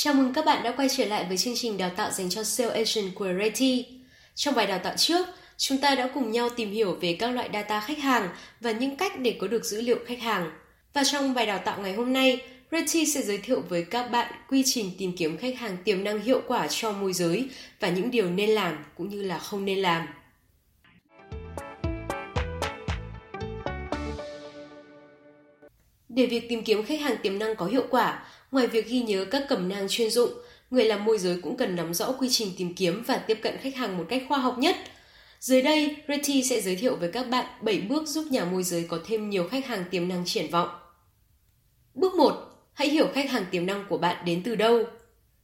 Chào mừng các bạn đã quay trở lại với chương trình đào tạo dành cho Sales Agent của Reti. Trong bài đào tạo trước, chúng ta đã cùng nhau tìm hiểu về các loại data khách hàng và những cách để có được dữ liệu khách hàng. Và trong bài đào tạo ngày hôm nay, Reti sẽ giới thiệu với các bạn quy trình tìm kiếm khách hàng tiềm năng hiệu quả cho môi giới và những điều nên làm cũng như là không nên làm. Để việc tìm kiếm khách hàng tiềm năng có hiệu quả, ngoài việc ghi nhớ các cẩm nang chuyên dụng, người làm môi giới cũng cần nắm rõ quy trình tìm kiếm và tiếp cận khách hàng một cách khoa học nhất. Dưới đây, Reti sẽ giới thiệu với các bạn 7 bước giúp nhà môi giới có thêm nhiều khách hàng tiềm năng triển vọng. Bước 1. Hãy hiểu khách hàng tiềm năng của bạn đến từ đâu.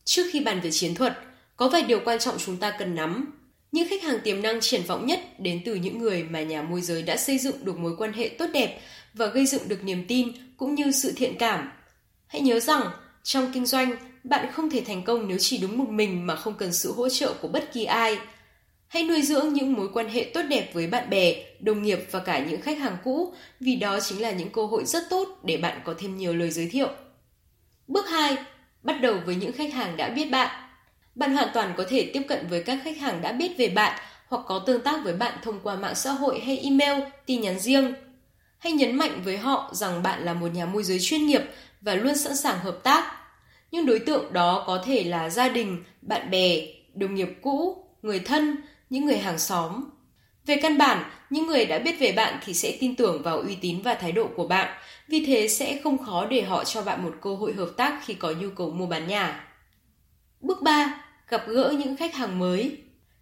Trước khi bàn về chiến thuật, có vài điều quan trọng chúng ta cần nắm. Những khách hàng tiềm năng triển vọng nhất đến từ những người mà nhà môi giới đã xây dựng được mối quan hệ tốt đẹp và gây dựng được niềm tin cũng như sự thiện cảm. Hãy nhớ rằng, trong kinh doanh, bạn không thể thành công nếu chỉ đúng một mình mà không cần sự hỗ trợ của bất kỳ ai. Hãy nuôi dưỡng những mối quan hệ tốt đẹp với bạn bè, đồng nghiệp và cả những khách hàng cũ, vì đó chính là những cơ hội rất tốt để bạn có thêm nhiều lời giới thiệu. Bước 2. Bắt đầu với những khách hàng đã biết bạn. Bạn hoàn toàn có thể tiếp cận với các khách hàng đã biết về bạn hoặc có tương tác với bạn thông qua mạng xã hội hay email, tin nhắn riêng. Hãy nhấn mạnh với họ rằng bạn là một nhà môi giới chuyên nghiệp và luôn sẵn sàng hợp tác. Nhưng đối tượng đó có thể là gia đình, bạn bè, đồng nghiệp cũ, người thân, những người hàng xóm. Về căn bản, những người đã biết về bạn thì sẽ tin tưởng vào uy tín và thái độ của bạn, vì thế sẽ không khó để họ cho bạn một cơ hội hợp tác khi có nhu cầu mua bán nhà. Bước 3. Gặp gỡ những khách hàng mới.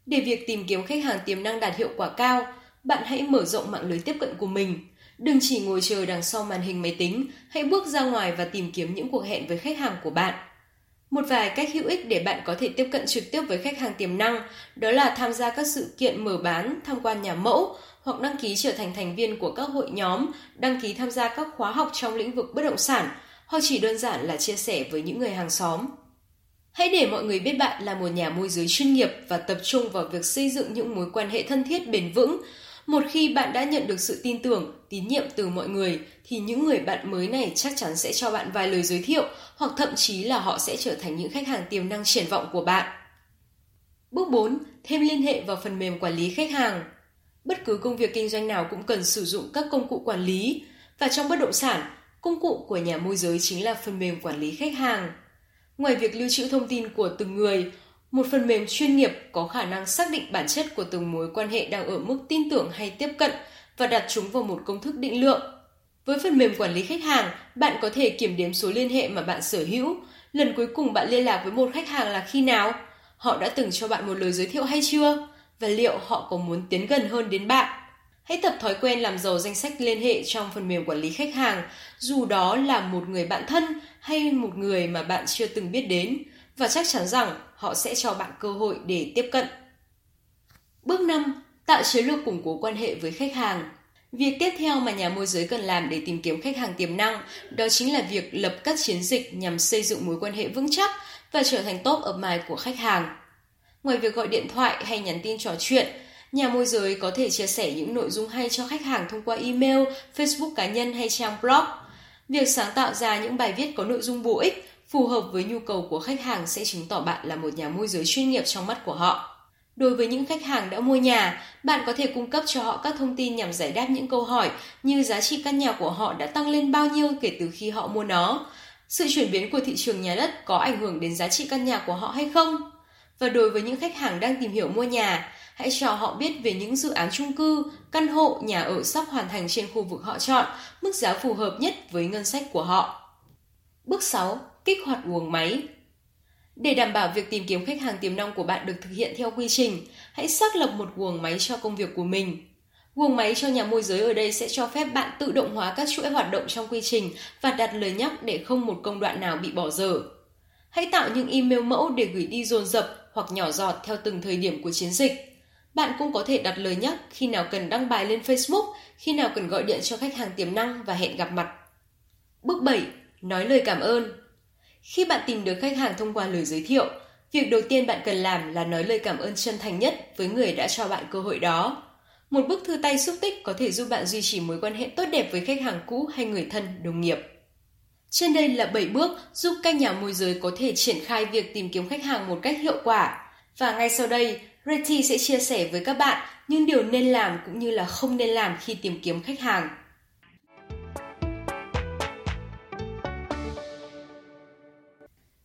Để việc tìm kiếm khách hàng tiềm năng đạt hiệu quả cao, bạn hãy mở rộng mạng lưới tiếp cận của mình. Đừng chỉ ngồi chờ đằng sau màn hình máy tính, hãy bước ra ngoài và tìm kiếm những cuộc hẹn với khách hàng của bạn. Một vài cách hữu ích để bạn có thể tiếp cận trực tiếp với khách hàng tiềm năng đó là tham gia các sự kiện mở bán, tham quan nhà mẫu hoặc đăng ký trở thành thành viên của các hội nhóm, đăng ký tham gia các khóa học trong lĩnh vực bất động sản hoặc chỉ đơn giản là chia sẻ với những người hàng xóm. Hãy để mọi người biết bạn là một nhà môi giới chuyên nghiệp và tập trung vào việc xây dựng những mối quan hệ thân thiết bền vững. Một khi bạn đã nhận được sự tin tưởng, tín nhiệm từ mọi người thì những người bạn mới này chắc chắn sẽ cho bạn vài lời giới thiệu hoặc thậm chí là họ sẽ trở thành những khách hàng tiềm năng triển vọng của bạn. Bước 4. Thêm liên hệ vào phần mềm quản lý khách hàng. Bất cứ công việc kinh doanh nào cũng cần sử dụng các công cụ quản lý và trong bất động sản, công cụ của nhà môi giới chính là phần mềm quản lý khách hàng. Ngoài việc lưu trữ thông tin của từng người, một phần mềm chuyên nghiệp có khả năng xác định bản chất của từng mối quan hệ đang ở mức tin tưởng hay tiếp cận và đặt chúng vào một công thức định lượng. Với phần mềm quản lý khách hàng, bạn có thể kiểm đếm số liên hệ mà bạn sở hữu. Lần cuối cùng bạn liên lạc với một khách hàng là khi nào? Họ đã từng cho bạn một lời giới thiệu hay chưa? Và liệu họ có muốn tiến gần hơn đến bạn? Hãy tập thói quen làm giàu danh sách liên hệ trong phần mềm quản lý khách hàng, dù đó là một người bạn thân hay một người mà bạn chưa từng biết đến, và chắc chắn rằng họ sẽ cho bạn cơ hội để tiếp cận. Bước 5. Tạo chiến lược củng cố quan hệ với khách hàng. Việc tiếp theo mà nhà môi giới cần làm để tìm kiếm khách hàng tiềm năng đó chính là việc lập các chiến dịch nhằm xây dựng mối quan hệ vững chắc và trở thành top of mind của khách hàng. Ngoài việc gọi điện thoại hay nhắn tin trò chuyện, Nhà môi giới có thể chia sẻ những nội dung hay cho khách hàng thông qua email, Facebook cá nhân hay trang blog. Việc sáng tạo ra những bài viết có nội dung bổ ích, phù hợp với nhu cầu của khách hàng sẽ chứng tỏ bạn là một nhà môi giới chuyên nghiệp trong mắt của họ. Đối với những khách hàng đã mua nhà, bạn có thể cung cấp cho họ các thông tin nhằm giải đáp những câu hỏi như giá trị căn nhà của họ đã tăng lên bao nhiêu kể từ khi họ mua nó, sự chuyển biến của thị trường nhà đất có ảnh hưởng đến giá trị căn nhà của họ hay không. Và đối với những khách hàng đang tìm hiểu mua nhà, hãy cho họ biết về những dự án chung cư, căn hộ, nhà ở sắp hoàn thành trên khu vực họ chọn, mức giá phù hợp nhất với ngân sách của họ. Bước 6. Kích hoạt guồng máy Để đảm bảo việc tìm kiếm khách hàng tiềm năng của bạn được thực hiện theo quy trình, hãy xác lập một guồng máy cho công việc của mình. Guồng máy cho nhà môi giới ở đây sẽ cho phép bạn tự động hóa các chuỗi hoạt động trong quy trình và đặt lời nhắc để không một công đoạn nào bị bỏ dở. Hãy tạo những email mẫu để gửi đi dồn dập hoặc nhỏ giọt theo từng thời điểm của chiến dịch. Bạn cũng có thể đặt lời nhắc khi nào cần đăng bài lên Facebook, khi nào cần gọi điện cho khách hàng tiềm năng và hẹn gặp mặt. Bước 7. Nói lời cảm ơn. Khi bạn tìm được khách hàng thông qua lời giới thiệu, việc đầu tiên bạn cần làm là nói lời cảm ơn chân thành nhất với người đã cho bạn cơ hội đó. Một bức thư tay xúc tích có thể giúp bạn duy trì mối quan hệ tốt đẹp với khách hàng cũ hay người thân, đồng nghiệp. Trên đây là 7 bước giúp các nhà môi giới có thể triển khai việc tìm kiếm khách hàng một cách hiệu quả. Và ngay sau đây, Reti sẽ chia sẻ với các bạn những điều nên làm cũng như là không nên làm khi tìm kiếm khách hàng.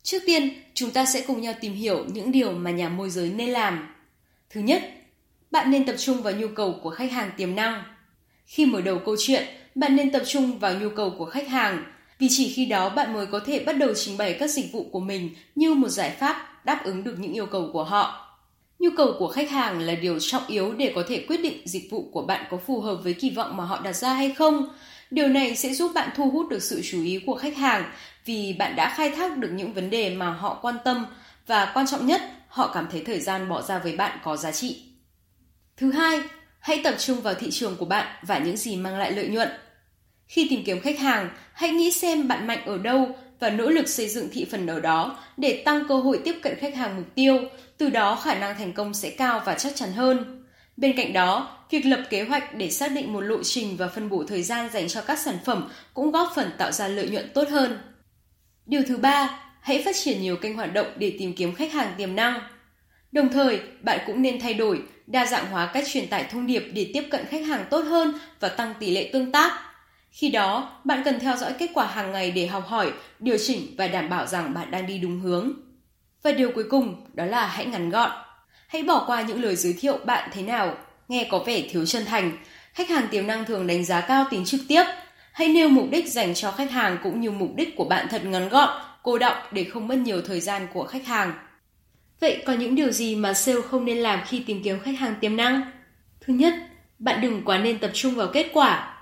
Trước tiên, chúng ta sẽ cùng nhau tìm hiểu những điều mà nhà môi giới nên làm. Thứ nhất, bạn nên tập trung vào nhu cầu của khách hàng tiềm năng. Khi mở đầu câu chuyện, bạn nên tập trung vào nhu cầu của khách hàng, vì chỉ khi đó bạn mới có thể bắt đầu trình bày các dịch vụ của mình như một giải pháp đáp ứng được những yêu cầu của họ. Nhu cầu của khách hàng là điều trọng yếu để có thể quyết định dịch vụ của bạn có phù hợp với kỳ vọng mà họ đặt ra hay không. Điều này sẽ giúp bạn thu hút được sự chú ý của khách hàng vì bạn đã khai thác được những vấn đề mà họ quan tâm và quan trọng nhất, họ cảm thấy thời gian bỏ ra với bạn có giá trị. Thứ hai, hãy tập trung vào thị trường của bạn và những gì mang lại lợi nhuận. Khi tìm kiếm khách hàng, hãy nghĩ xem bạn mạnh ở đâu và nỗ lực xây dựng thị phần ở đó để tăng cơ hội tiếp cận khách hàng mục tiêu, từ đó khả năng thành công sẽ cao và chắc chắn hơn. Bên cạnh đó, việc lập kế hoạch để xác định một lộ trình và phân bổ thời gian dành cho các sản phẩm cũng góp phần tạo ra lợi nhuận tốt hơn. Điều thứ ba, hãy phát triển nhiều kênh hoạt động để tìm kiếm khách hàng tiềm năng. Đồng thời, bạn cũng nên thay đổi, đa dạng hóa cách truyền tải thông điệp để tiếp cận khách hàng tốt hơn và tăng tỷ lệ tương tác. Khi đó, bạn cần theo dõi kết quả hàng ngày để học hỏi, điều chỉnh và đảm bảo rằng bạn đang đi đúng hướng. Và điều cuối cùng đó là hãy ngắn gọn. Hãy bỏ qua những lời giới thiệu bạn thế nào, nghe có vẻ thiếu chân thành. Khách hàng tiềm năng thường đánh giá cao tính trực tiếp. Hãy nêu mục đích dành cho khách hàng cũng như mục đích của bạn thật ngắn gọn, cô đọng để không mất nhiều thời gian của khách hàng. Vậy có những điều gì mà sale không nên làm khi tìm kiếm khách hàng tiềm năng? Thứ nhất, bạn đừng quá nên tập trung vào kết quả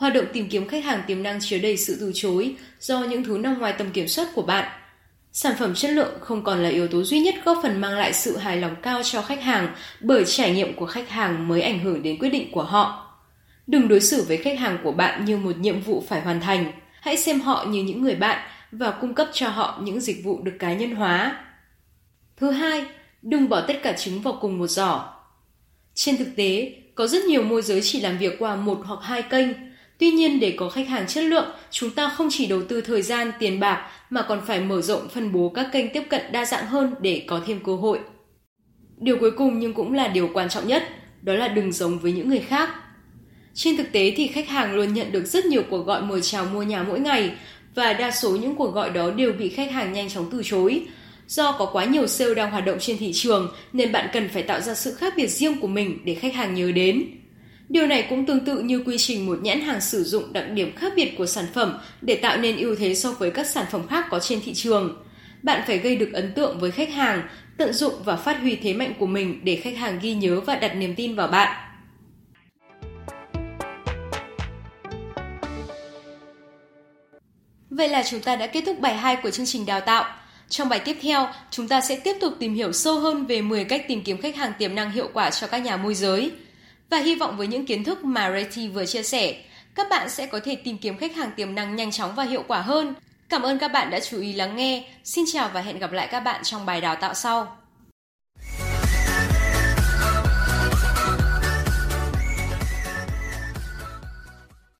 Hoạt động tìm kiếm khách hàng tiềm năng chứa đầy sự từ chối do những thứ nằm ngoài tầm kiểm soát của bạn. Sản phẩm chất lượng không còn là yếu tố duy nhất góp phần mang lại sự hài lòng cao cho khách hàng bởi trải nghiệm của khách hàng mới ảnh hưởng đến quyết định của họ. Đừng đối xử với khách hàng của bạn như một nhiệm vụ phải hoàn thành. Hãy xem họ như những người bạn và cung cấp cho họ những dịch vụ được cá nhân hóa. Thứ hai, đừng bỏ tất cả trứng vào cùng một giỏ. Trên thực tế, có rất nhiều môi giới chỉ làm việc qua một hoặc hai kênh, Tuy nhiên để có khách hàng chất lượng, chúng ta không chỉ đầu tư thời gian, tiền bạc mà còn phải mở rộng phân bố các kênh tiếp cận đa dạng hơn để có thêm cơ hội. Điều cuối cùng nhưng cũng là điều quan trọng nhất, đó là đừng giống với những người khác. Trên thực tế thì khách hàng luôn nhận được rất nhiều cuộc gọi mời chào mua nhà mỗi ngày và đa số những cuộc gọi đó đều bị khách hàng nhanh chóng từ chối. Do có quá nhiều sale đang hoạt động trên thị trường nên bạn cần phải tạo ra sự khác biệt riêng của mình để khách hàng nhớ đến. Điều này cũng tương tự như quy trình một nhãn hàng sử dụng đặc điểm khác biệt của sản phẩm để tạo nên ưu thế so với các sản phẩm khác có trên thị trường. Bạn phải gây được ấn tượng với khách hàng, tận dụng và phát huy thế mạnh của mình để khách hàng ghi nhớ và đặt niềm tin vào bạn. Vậy là chúng ta đã kết thúc bài 2 của chương trình đào tạo. Trong bài tiếp theo, chúng ta sẽ tiếp tục tìm hiểu sâu hơn về 10 cách tìm kiếm khách hàng tiềm năng hiệu quả cho các nhà môi giới. Và hy vọng với những kiến thức mà Reti vừa chia sẻ, các bạn sẽ có thể tìm kiếm khách hàng tiềm năng nhanh chóng và hiệu quả hơn. Cảm ơn các bạn đã chú ý lắng nghe. Xin chào và hẹn gặp lại các bạn trong bài đào tạo sau.